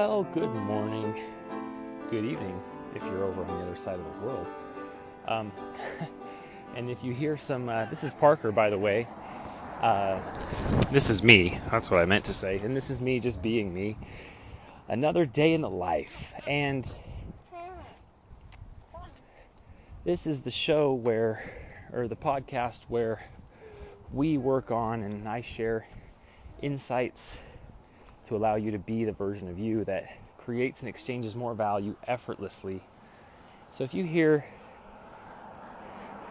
Well, good morning, good evening, if you're over on the other side of the world. Um, and if you hear some, uh, this is Parker, by the way. Uh, this is me. That's what I meant to say. And this is me just being me. Another day in the life. And this is the show where, or the podcast where we work on and I share insights to allow you to be the version of you that creates and exchanges more value effortlessly. So if you hear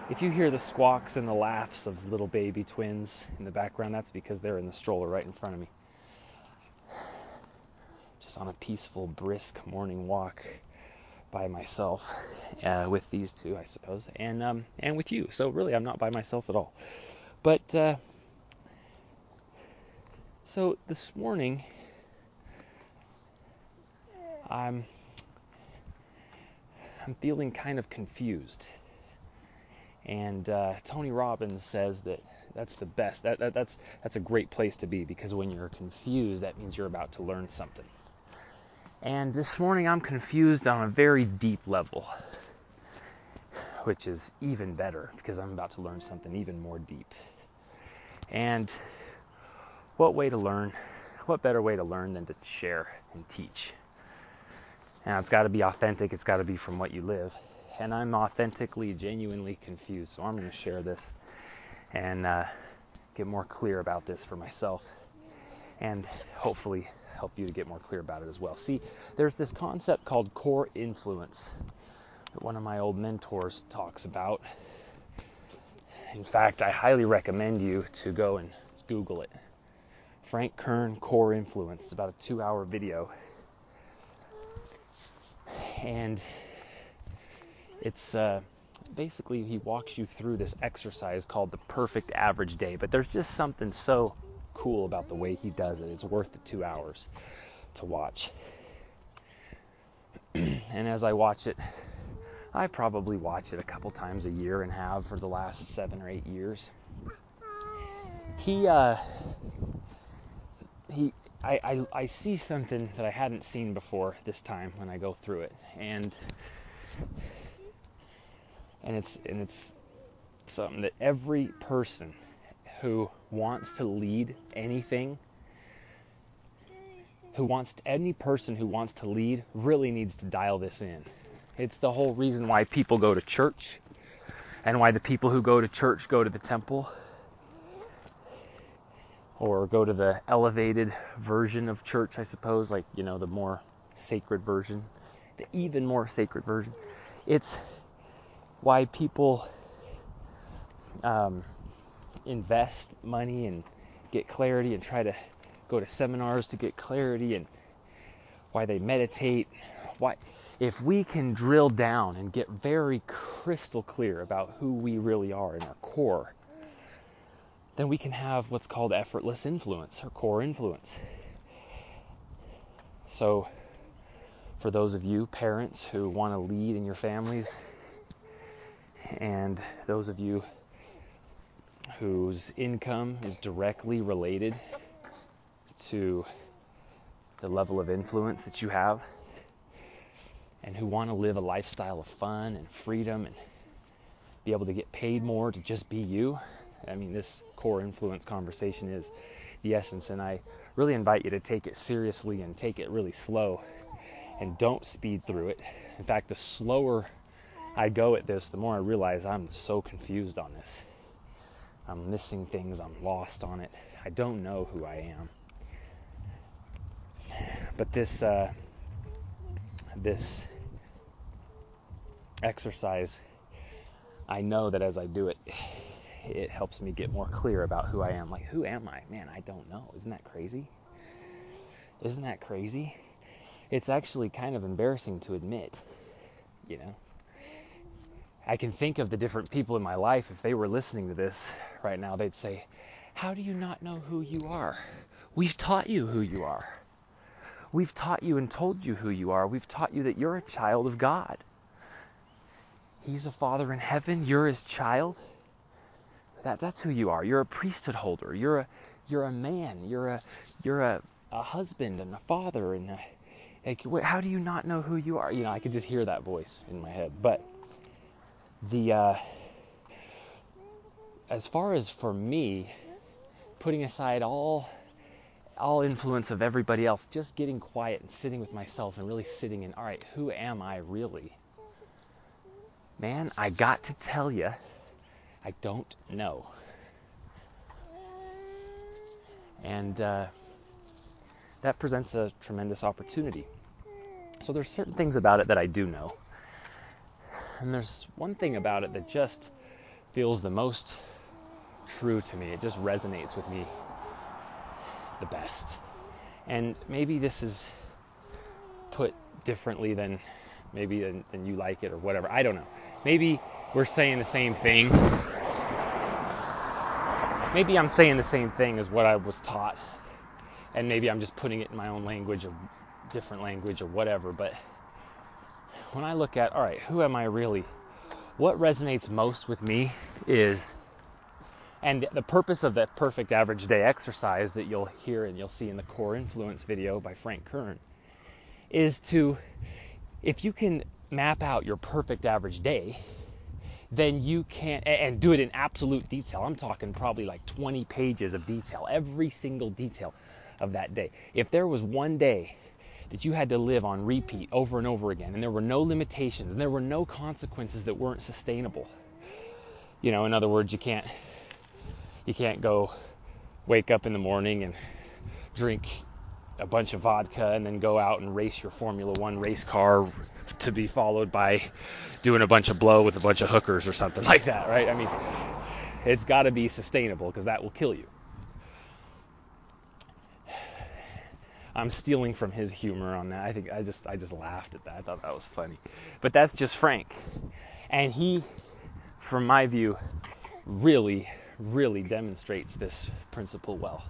if you hear the squawks and the laughs of little baby twins in the background, that's because they're in the stroller right in front of me. Just on a peaceful, brisk morning walk by myself uh, with these two, I suppose, and um, and with you. So really, I'm not by myself at all. But uh, so this morning I'm I'm feeling kind of confused. And uh, Tony Robbins says that that's the best. That, that, that's that's a great place to be because when you're confused, that means you're about to learn something. And this morning, I'm confused on a very deep level, which is even better because I'm about to learn something even more deep. And what way to learn? What better way to learn than to share and teach? And it's got to be authentic, it's got to be from what you live. And I'm authentically, genuinely confused. So I'm going to share this and uh, get more clear about this for myself and hopefully help you to get more clear about it as well. See, there's this concept called core influence that one of my old mentors talks about. In fact, I highly recommend you to go and Google it. Frank Kern Core Influence. It's about a two hour video and it's uh, basically he walks you through this exercise called the perfect average day. But there's just something so cool about the way he does it. It's worth the two hours to watch. and as I watch it, I probably watch it a couple times a year and have for the last seven or eight years. He uh, he I, I, I see something that I hadn't seen before this time when I go through it, and and it's and it's something that every person who wants to lead anything, who wants to, any person who wants to lead, really needs to dial this in. It's the whole reason why people go to church, and why the people who go to church go to the temple or go to the elevated version of church, I suppose, like, you know, the more sacred version, the even more sacred version. It's why people um, invest money and get clarity and try to go to seminars to get clarity and why they meditate. Why, if we can drill down and get very crystal clear about who we really are in our core, then we can have what's called effortless influence or core influence. So, for those of you parents who want to lead in your families, and those of you whose income is directly related to the level of influence that you have, and who want to live a lifestyle of fun and freedom and be able to get paid more to just be you, I mean, this core influence conversation is the essence, and I really invite you to take it seriously and take it really slow and don't speed through it. In fact, the slower I go at this, the more I realize I'm so confused on this. I'm missing things, I'm lost on it. I don't know who I am. But this uh, this exercise, I know that as I do it, it helps me get more clear about who I am. Like, who am I? Man, I don't know. Isn't that crazy? Isn't that crazy? It's actually kind of embarrassing to admit, you know. I can think of the different people in my life, if they were listening to this right now, they'd say, How do you not know who you are? We've taught you who you are. We've taught you and told you who you are. We've taught you that you're a child of God. He's a father in heaven, you're his child. That that's who you are. You're a priesthood holder. You're a you're a man. You're a you're a, a husband and a father and a, like, how do you not know who you are? You know, I could just hear that voice in my head. But the uh, as far as for me, putting aside all all influence of everybody else, just getting quiet and sitting with myself and really sitting in, all right, who am I really? Man, I got to tell you, I don't know. And uh, that presents a tremendous opportunity. So there's certain things about it that I do know. And there's one thing about it that just feels the most true to me. It just resonates with me the best. And maybe this is put differently than maybe than, than you like it or whatever. I don't know. Maybe we're saying the same thing. Maybe I'm saying the same thing as what I was taught, and maybe I'm just putting it in my own language or different language or whatever. But when I look at, all right, who am I really? What resonates most with me is and the purpose of that perfect average day exercise that you'll hear and you'll see in the core influence video by Frank Kern is to, if you can map out your perfect average day, then you can't, and do it in absolute detail. I'm talking probably like 20 pages of detail, every single detail of that day. If there was one day that you had to live on repeat over and over again, and there were no limitations, and there were no consequences that weren't sustainable, you know, in other words, you can't you can't go wake up in the morning and drink a bunch of vodka and then go out and race your Formula One race car to be followed by doing a bunch of blow with a bunch of hookers or something like that, right? I mean, it's got to be sustainable because that will kill you. I'm stealing from his humor on that. I think I just I just laughed at that. I thought that was funny. But that's just Frank. And he from my view really really demonstrates this principle well.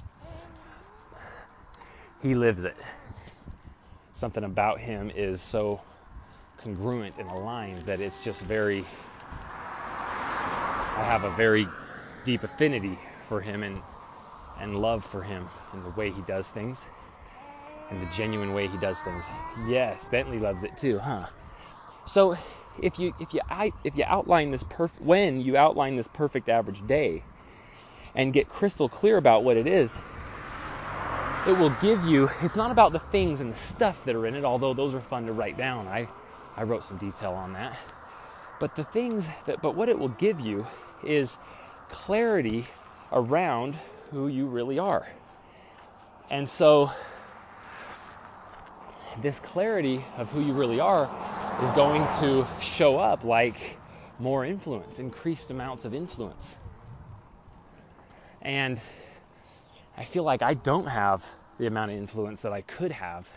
He lives it. Something about him is so congruent and aligned that it's just very. I have a very deep affinity for him and and love for him and the way he does things and the genuine way he does things. Yes, Bentley loves it too, huh? So if you if you if you outline this perfect when you outline this perfect average day, and get crystal clear about what it is, it will give you, it's not about the things and the stuff that are in it, although those are fun to write down. I, I wrote some detail on that. But the things that, but what it will give you is clarity around who you really are. And so, this clarity of who you really are is going to show up like more influence, increased amounts of influence. And I feel like I don't have the amount of influence that I could have.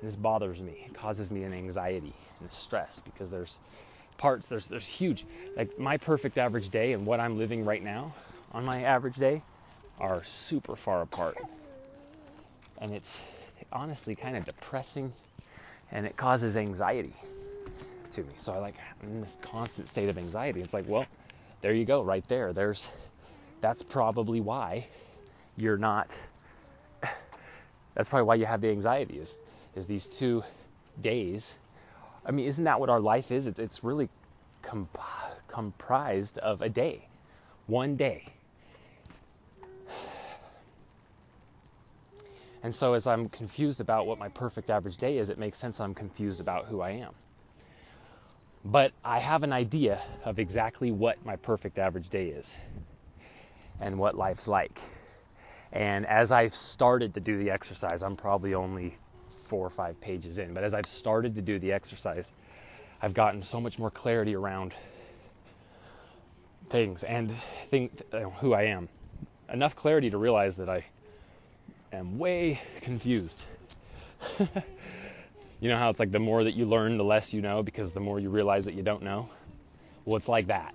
And this bothers me. It causes me an anxiety and stress because there's parts, there's, there's huge, like my perfect average day and what I'm living right now on my average day are super far apart. And it's honestly kind of depressing and it causes anxiety to me. So I like, I'm in this constant state of anxiety. It's like, well, there you go, right there. There's that's probably why you're not. That's probably why you have the anxiety is is these two days. I mean isn't that what our life is? It's really comp- comprised of a day one day. And so as i'm confused about what my perfect average day is it makes sense i'm confused about who i am. But i have an idea of exactly what my perfect average day is and what life's like. And as I've started to do the exercise, I'm probably only four or five pages in, but as I've started to do the exercise, I've gotten so much more clarity around things and think who I am. Enough clarity to realize that I am way confused. you know how it's like the more that you learn, the less you know because the more you realize that you don't know. Well, it's like that.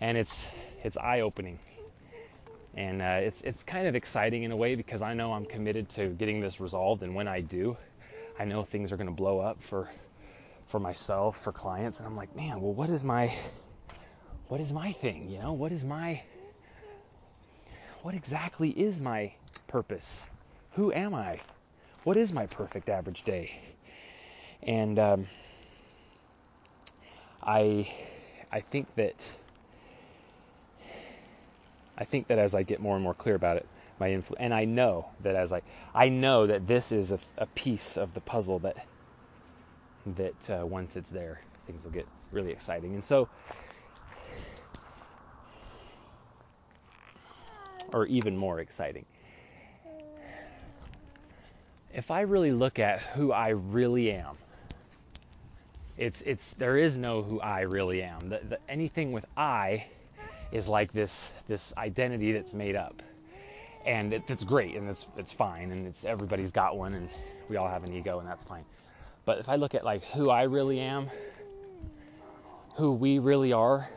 And it's it's eye-opening and uh, it's it's kind of exciting in a way because I know I'm committed to getting this resolved, and when I do, I know things are going to blow up for for myself, for clients, and I'm like, man, well, what is my what is my thing? You know, what is my what exactly is my purpose? Who am I? what is my perfect average day? And um, I I think that I think that as I get more and more clear about it, my influ- and I know that as I I know that this is a, a piece of the puzzle that that uh, once it's there, things will get really exciting. And so, or even more exciting. If I really look at who I really am, it's it's there is no who I really am. The, the, anything with I is like this this identity that's made up, and it, it's great and it's it's fine and it's everybody's got one and we all have an ego and that's fine. But if I look at like who I really am, who we really are,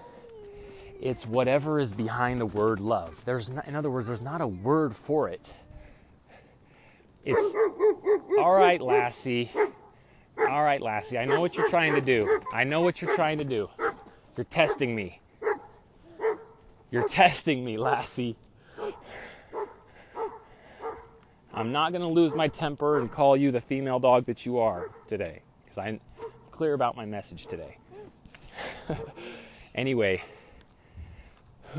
it's whatever is behind the word love. There's not, in other words, there's not a word for it. It's all right, Lassie. All right, Lassie. I know what you're trying to do. I know what you're trying to do. You're testing me. You're testing me, Lassie. I'm not going to lose my temper and call you the female dog that you are today because I'm clear about my message today. anyway,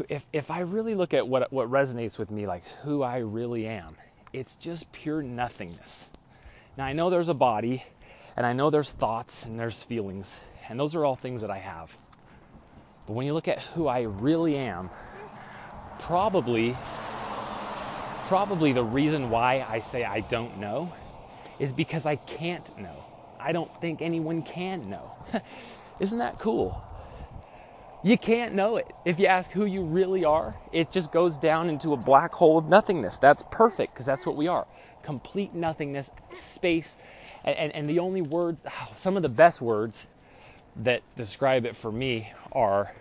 if, if I really look at what, what resonates with me, like who I really am, it's just pure nothingness. Now, I know there's a body, and I know there's thoughts and there's feelings, and those are all things that I have. But when you look at who I really am, probably probably the reason why I say I don't know is because I can't know. I don't think anyone can know. Isn't that cool? You can't know it. If you ask who you really are, it just goes down into a black hole of nothingness. That's perfect because that's what we are complete nothingness, space. And, and, and the only words, oh, some of the best words that describe it for me are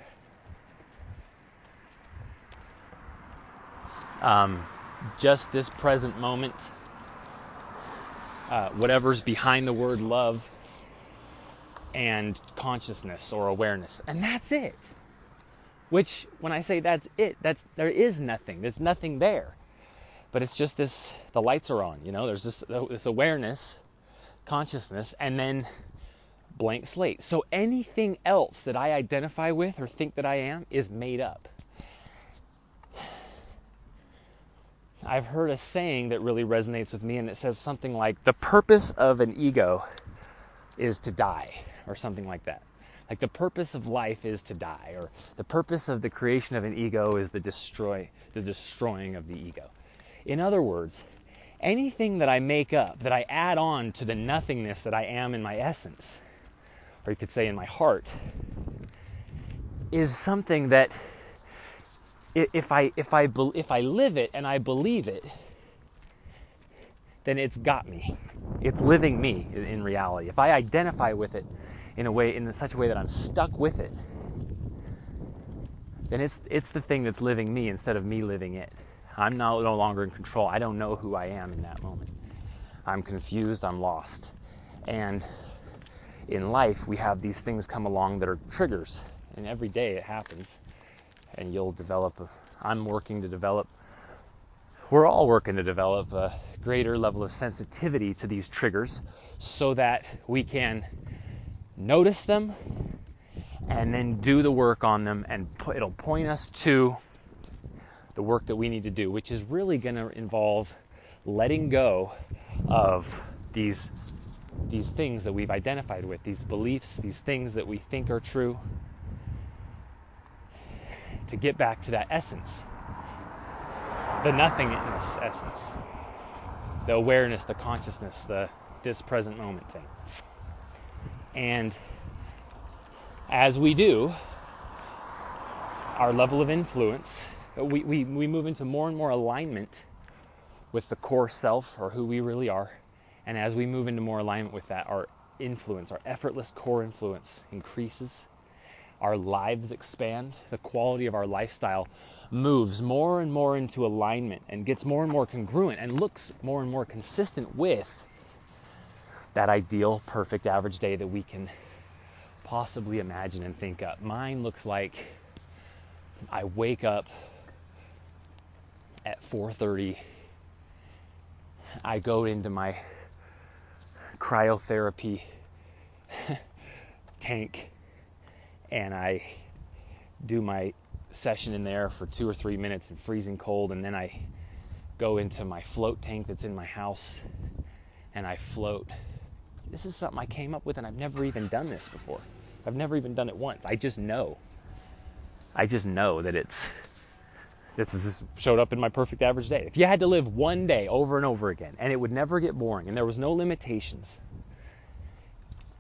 um, just this present moment, uh, whatever's behind the word love, and consciousness or awareness, and that's it. Which, when I say that's it, that's there is nothing. There's nothing there, but it's just this. The lights are on. You know, there's this this awareness, consciousness, and then blank slate. So anything else that I identify with or think that I am is made up. I've heard a saying that really resonates with me, and it says something like, The purpose of an ego is to die, or something like that. Like the purpose of life is to die, or the purpose of the creation of an ego is the destroy the destroying of the ego. In other words, anything that I make up, that I add on to the nothingness that I am in my essence, or you could say in my heart, is something that if I if I if I live it and I believe it, then it's got me. It's living me in, reality. If I identify with it in a way in such a way that I'm stuck with it, then it's it's the thing that's living me instead of me living it. I'm no, no longer in control. I don't know who I am in that moment. I'm confused. I'm lost. And in life, we have these things come along that are triggers, and every day it happens and you'll develop. A, I'm working to develop. We're all working to develop a greater level of sensitivity to these triggers so that we can notice them and then do the work on them and it'll point us to the work that we need to do which is really going to involve letting go of these these things that we've identified with these beliefs these things that we think are true to get back to that essence, the nothingness essence, the awareness, the consciousness, the this present moment thing. And as we do, our level of influence, we, we, we move into more and more alignment with the core self or who we really are. And as we move into more alignment with that, our influence, our effortless core influence increases our lives expand, the quality of our lifestyle moves more and more into alignment and gets more and more congruent and looks more and more consistent with that ideal, perfect average day that we can possibly imagine and think up. Mine looks like I wake up at 4:30. I go into my cryotherapy tank and I do my session in there for two or three minutes in freezing cold, and then I go into my float tank that's in my house and I float. This is something I came up with, and I've never even done this before. I've never even done it once. I just know. I just know that it's this just showed up in my perfect average day. If you had to live one day over and over again, and it would never get boring, and there was no limitations,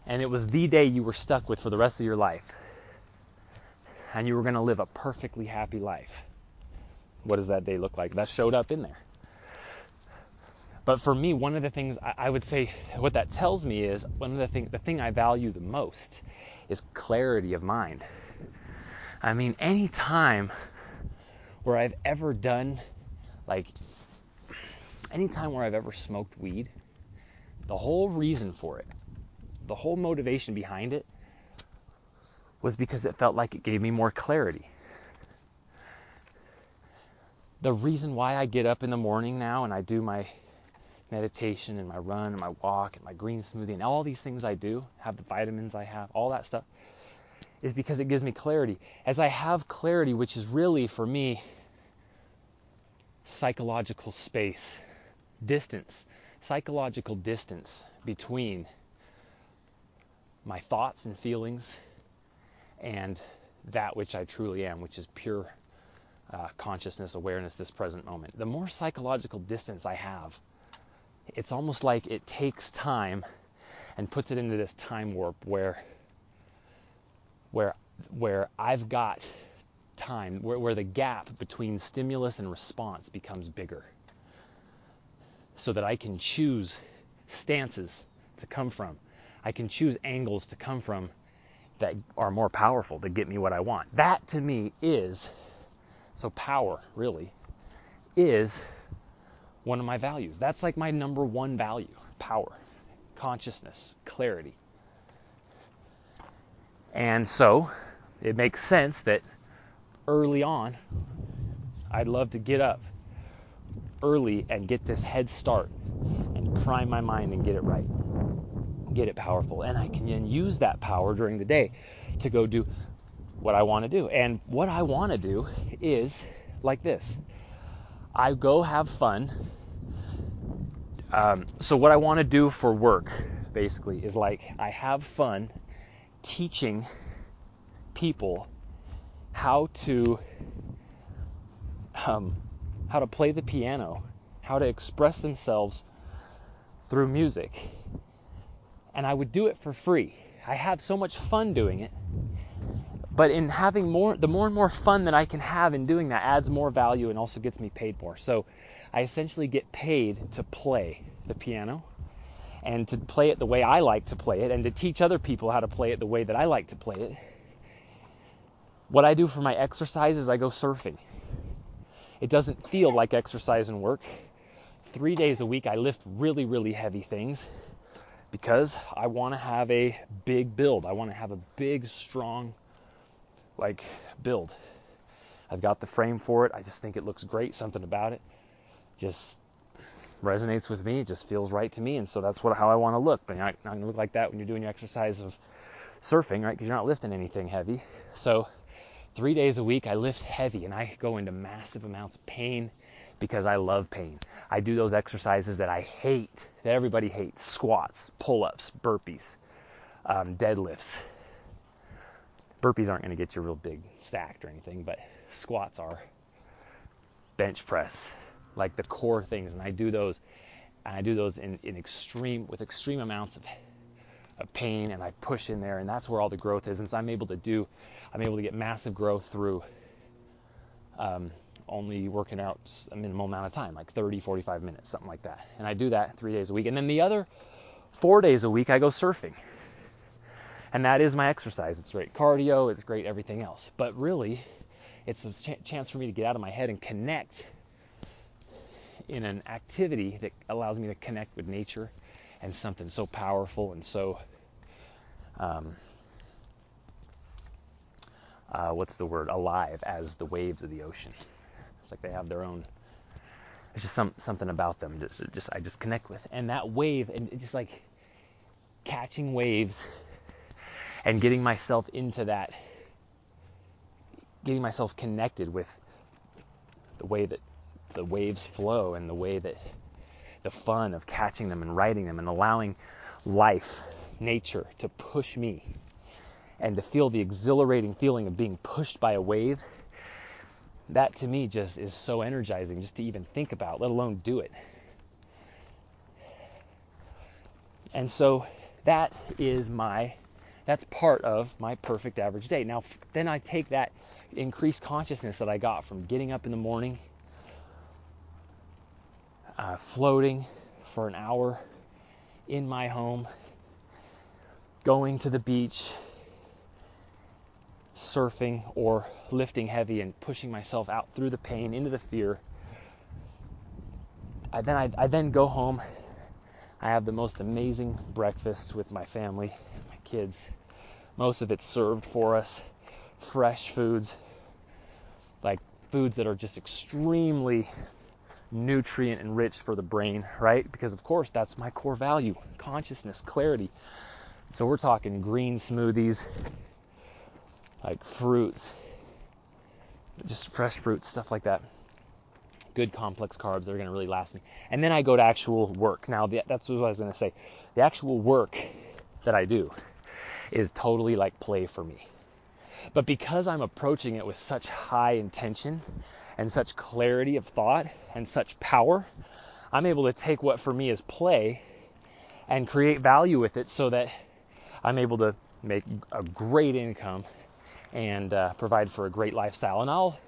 and it was the day you were stuck with for the rest of your life, and you were going to live a perfectly happy life. What does that day look like? That showed up in there. But for me, one of the things I, would say, what that tells me is one of the things, the thing I value the most is clarity of mind. I mean, any time where I've ever done, like, any time where I've ever smoked weed, the whole reason for it, the whole motivation behind it was because it felt like it gave me more clarity. The reason why I get up in the morning now and I do my meditation and my run and my walk and my green smoothie and all these things I do, have the vitamins I have, all that stuff, is because it gives me clarity. As I have clarity, which is really for me psychological space, distance, psychological distance between my thoughts and feelings and that which I truly am, which is pure uh, consciousness, awareness, this present moment. The more psychological distance I have, it's almost like it takes time and puts it into this time warp where where where I've got time, where, where the gap between stimulus and response becomes bigger. So that I can choose stances to come from. I can choose angles to come from that are more powerful to get me what I want. That to me is so power really is one of my values. That's like my number one value power, consciousness, clarity. And so it makes sense that early on, I'd love to get up early and get this head start and prime my mind and get it right get it powerful. And I can then use that power during the day to go do what I want to do. And what I want to do is like this I go have fun. Um, so, what I want to do for work basically is like I have fun teaching people how to um, how to play the piano, how to express themselves through music and I would do it for free. I have so much fun doing it. But in having more, the more and more fun that I can have in doing that adds more value and also gets me paid more. So I essentially get paid to play the piano and to play it the way I like to play it and to teach other people how to play it the way that I like to play it. What I do for my exercise is I go surfing. It doesn't feel like exercise and work. Three days a week, I lift really, really heavy things because I want to have a big build. I want to have a big, strong, like build. I've got the frame for it. I just think it looks great. Something about it just resonates with me. It just feels right to me, and so that's what how I want to look. But you're not, not going to look like that when you're doing your exercise of surfing, right? Because you're not lifting anything heavy. So three days a week I lift heavy, and I go into massive amounts of pain because I love pain. I do those exercises that I hate, that everybody hates squats, pull ups, burpees, um, deadlifts. Burpees aren't going to get you real big stacked or anything, but squats are. Bench press, like the core things, and I do those, and I do those in, in extreme with extreme amounts of, of pain, and I push in there, and that's where all the growth is. And so I'm able to do, I'm able to get massive growth through um, only working out a minimal amount of time, like 30, 45 minutes, something like that. And I do that three days a week. And then the other four days a week, I go surfing. And that is my exercise. It's great cardio, it's great everything else. But really, it's a ch- chance for me to get out of my head and connect in an activity that allows me to connect with nature and something so powerful and so um, uh, what's the word alive as the waves of the ocean. It's like they have their own. It's just some something about them. Just, just I just connect with, and that wave, and just like catching waves and getting myself into that, getting myself connected with the way that the waves flow and the way that the fun of catching them and riding them and allowing life, nature to push me and to feel the exhilarating feeling of being pushed by a wave. That to me just is so energizing just to even think about, let alone do it. And so that is my that's part of my perfect average day. Now then I take that increased consciousness that I got from getting up in the morning, uh, floating for an hour in my home, going to the beach, surfing or lifting heavy and pushing myself out through the pain into the fear. I then I, I then go home. I have the most amazing breakfast with my family, my kids. Most of it served for us, fresh foods, like foods that are just extremely nutrient enriched for the brain, right? Because of course that's my core value, consciousness, clarity. So we're talking green smoothies, like fruits, just fresh fruits, stuff like that. Good complex carbs that are going to really last me. And then I go to actual work. Now that's what I was going to say. The actual work that I do is totally like play for me. But because I'm approaching it with such high intention and such clarity of thought and such power, I'm able to take what for me is play and create value with it so that I'm able to make a great income and uh, provide for a great lifestyle. And I'll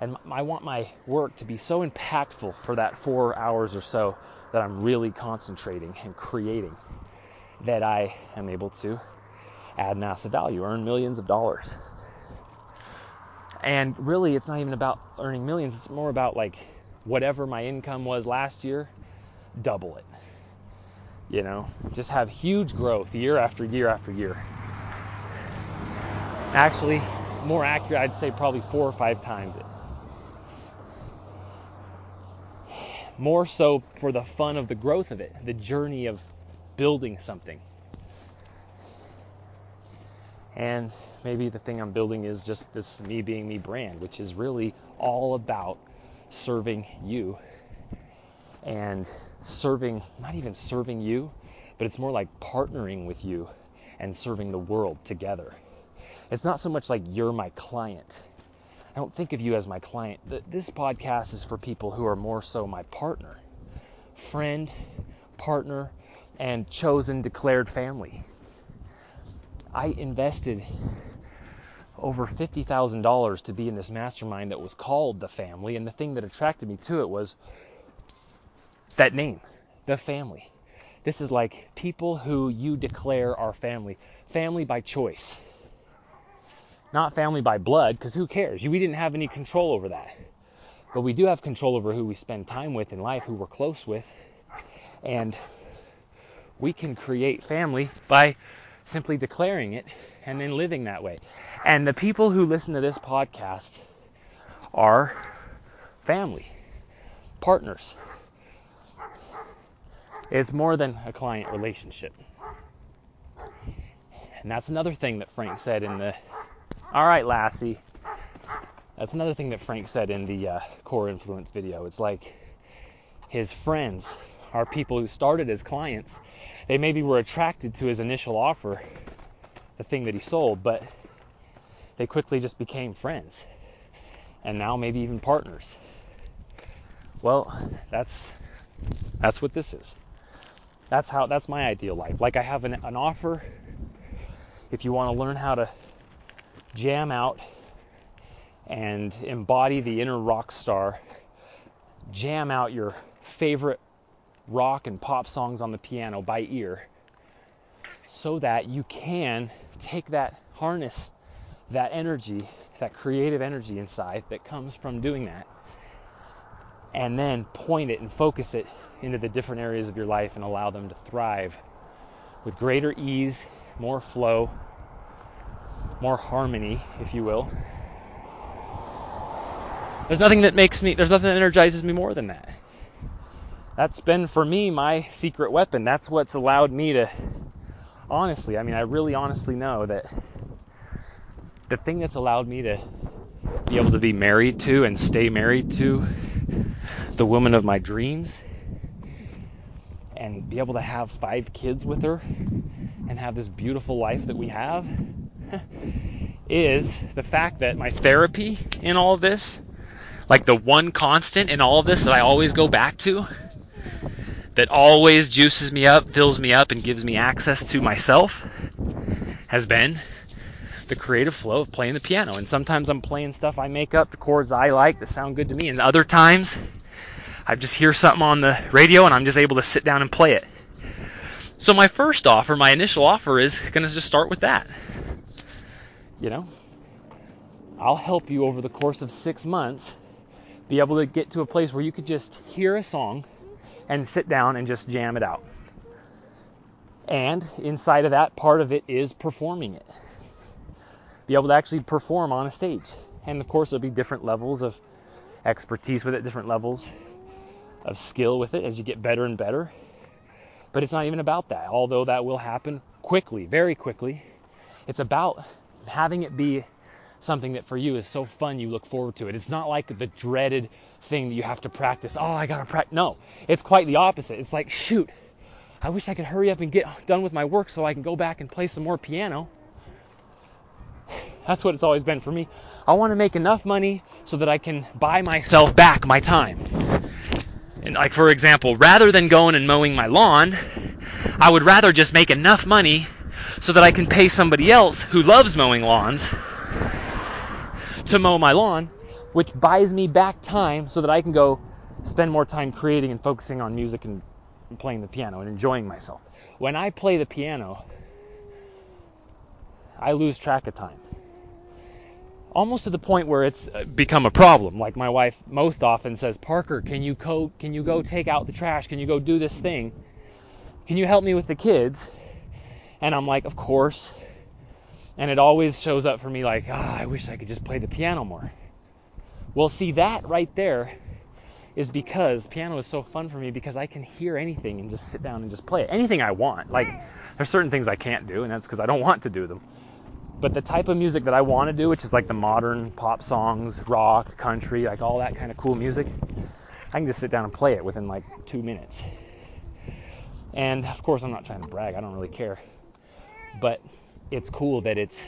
and I want my work to be so impactful for that four hours or so that I'm really concentrating and creating that I am able to add massive value, earn millions of dollars. And really, it's not even about earning millions, it's more about like whatever my income was last year, double it. You know, just have huge growth year after year after year. Actually, more accurate, I'd say probably four or five times it. More so for the fun of the growth of it, the journey of building something. And maybe the thing I'm building is just this me being me brand, which is really all about serving you and serving, not even serving you, but it's more like partnering with you and serving the world together. It's not so much like you're my client. I don't think of you as my client. This podcast is for people who are more so my partner, friend, partner, and chosen, declared family. I invested over $50,000 to be in this mastermind that was called The Family, and the thing that attracted me to it was that name, The Family. This is like people who you declare are family, family by choice not family by blood, because who cares? We didn't have any control over that. But we do have control over who we spend time with in life, who we're close with. And we can create family by simply declaring it and then living that way. And the people who listen to this podcast are family, partners. It's more than a client relationship. And that's another thing that Frank said in the all right, Lassie. That's another thing that Frank said in the uh, core influence video. It's like his friends are people who started as clients. They maybe were attracted to his initial offer, the thing that he sold, but they quickly just became friends. And now maybe even partners. Well, that's that's what this is. That's how that's my ideal life. Like I have an, an offer if you want to learn how to jam out and embody the inner rock star. Jam out your favorite rock and pop songs on the piano by ear so that you can take that harness that energy, that creative energy inside that comes from doing that, and then point it and focus it into the different areas of your life and allow them to thrive with greater ease, more flow, more harmony, if you will. There's nothing that makes me, there's nothing that energizes me more than that. That's been for me my secret weapon. That's what's allowed me to honestly, I mean, I really honestly know that the thing that's allowed me to be able to be married to and stay married to the woman of my dreams and be able to have five kids with her and have this beautiful life that we have is the fact that my therapy in all of this, like the one constant in all of this that I always go back to, that always juices me up, fills me up, and gives me access to myself, has been the creative flow of playing the piano. And sometimes I'm playing stuff I make up, the chords I like that sound good to me, and other times I just hear something on the radio and I'm just able to sit down and play it. So my first offer, my initial offer is going to just start with that. You know, I'll help you over the course of 6 months be able to get to a place where you could just hear a song and sit down and just jam it out. And inside of that, part of it is performing it. Be able to actually perform on a stage. And of course, there'll be different levels of expertise with it, different levels of skill with it as you get better and better. But it's not even about that, although that will happen quickly, very quickly. It's about having it be something that for you is so fun you look forward to it. It's not like the dreaded thing that you have to practice. Oh, I gotta practice. No, it's quite the opposite. It's like, shoot, I wish I could hurry up and get done with my work so I can go back and play some more piano. That's what it's always been for me. I want to make enough money so that I can buy myself back my time. And like for example, rather than going and mowing my lawn, I would rather just make enough money so that I can pay somebody else who loves mowing lawns to mow my lawn, which buys me back time so that I can go spend more time creating and focusing on music and playing the piano and enjoying myself. When I play the piano, I lose track of time. Almost to the point where it's uh, become a problem. Like my wife most often says, "Parker, can you go can you go take out the trash? Can you go do this thing? Can you help me with the kids?" And I'm like, "Of course." And it always shows up for me like, oh, I wish I could just play the piano more. Well, see, that right there is because piano is so fun for me because I can hear anything and just sit down and just play it. Anything I want. Like, there's certain things I can't do, and that's because I don't want to do them. But the type of music that I want to do, which is like the modern pop songs, rock, country, like all that kind of cool music, I can just sit down and play it within like two minutes. And of course, I'm not trying to brag, I don't really care. But it's cool that it's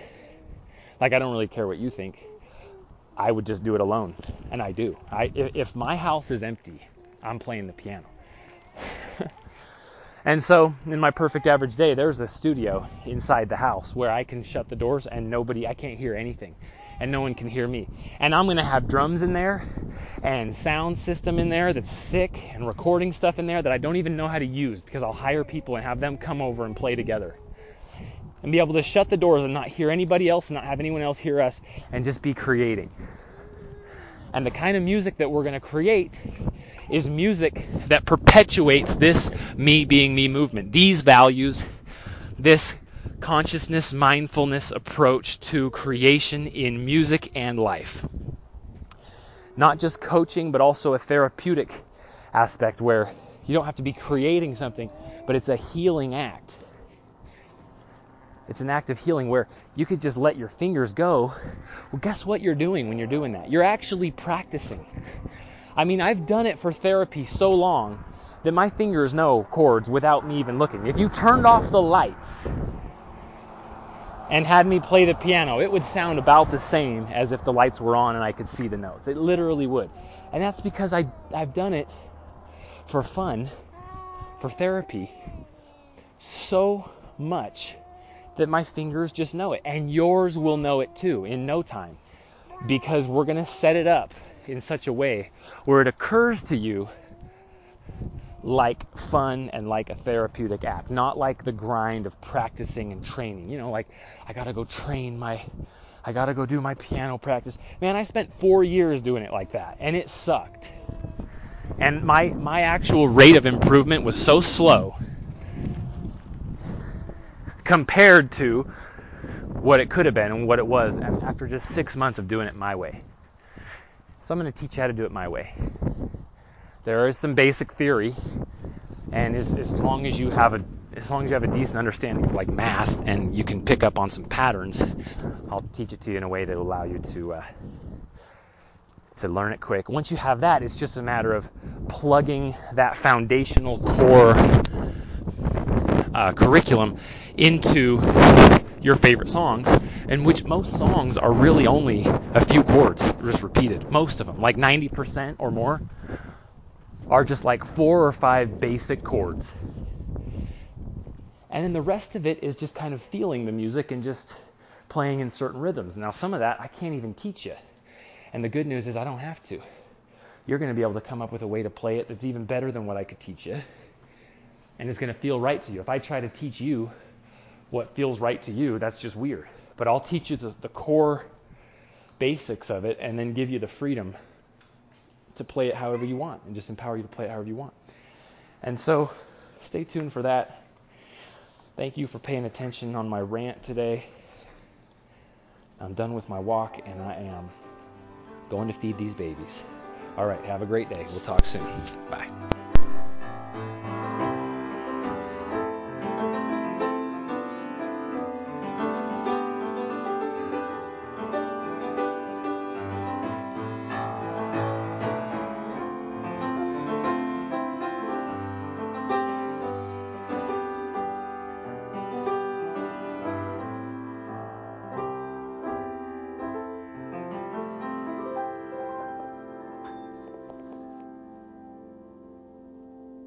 like I don't really care what you think. I would just do it alone, and I do. I if my house is empty, I'm playing the piano. and so, in my perfect average day, there's a studio inside the house where I can shut the doors and nobody, I can't hear anything, and no one can hear me. And I'm gonna have drums in there, and sound system in there that's sick, and recording stuff in there that I don't even know how to use because I'll hire people and have them come over and play together and be able to shut the doors and not hear anybody else and not have anyone else hear us and just be creating. And the kind of music that we're going to create is music that perpetuates this me being me movement, these values, this consciousness, mindfulness approach to creation in music and life. Not just coaching, but also a therapeutic aspect where you don't have to be creating something, but it's a healing act it's an act of healing where you could just let your fingers go. Well, guess what you're doing when you're doing that? You're actually practicing. I mean, I've done it for therapy so long that my fingers know chords without me even looking. If you turned off the lights and had me play the piano, it would sound about the same as if the lights were on and I could see the notes. It literally would. And that's because I, I've done it for fun, for therapy, so much that my fingers just know it. And yours will know it too in no time because we're going to set it up in such a way where it occurs to you like fun and like a therapeutic act, not like the grind of practicing and training. You know, like I got to go train my I got to go do my piano practice. Man, I spent 4 years doing it like that and it sucked. And my my actual rate of improvement was so slow compared to what it could have been and what it was after just six months of doing it my way. So I'm going to teach you how to do it my way. There is some basic theory, and as, as long as you have a as long as you have a decent understanding of like math and you can pick up on some patterns, I'll teach it to you in a way that will allow you to uh, to learn it quick. Once you have that, it's just a matter of plugging that foundational core uh, curriculum into your favorite songs, in which most songs are really only a few chords just repeated. Most of them, like 90% or more, are just like four or five basic chords. And then the rest of it is just kind of feeling the music and just playing in certain rhythms. Now, some of that I can't even teach you. And the good news is I don't have to. You're going to be able to come up with a way to play it that's even better than what I could teach you. And it's going to feel right to you. If I try to teach you what feels right to you, that's just weird. But I'll teach you the, the core basics of it and then give you the freedom to play it however you want and just empower you to play it however you want. And so stay tuned for that. Thank you for paying attention on my rant today. I'm done with my walk and I am going to feed these babies. All right, have a great day. We'll talk soon. Bye.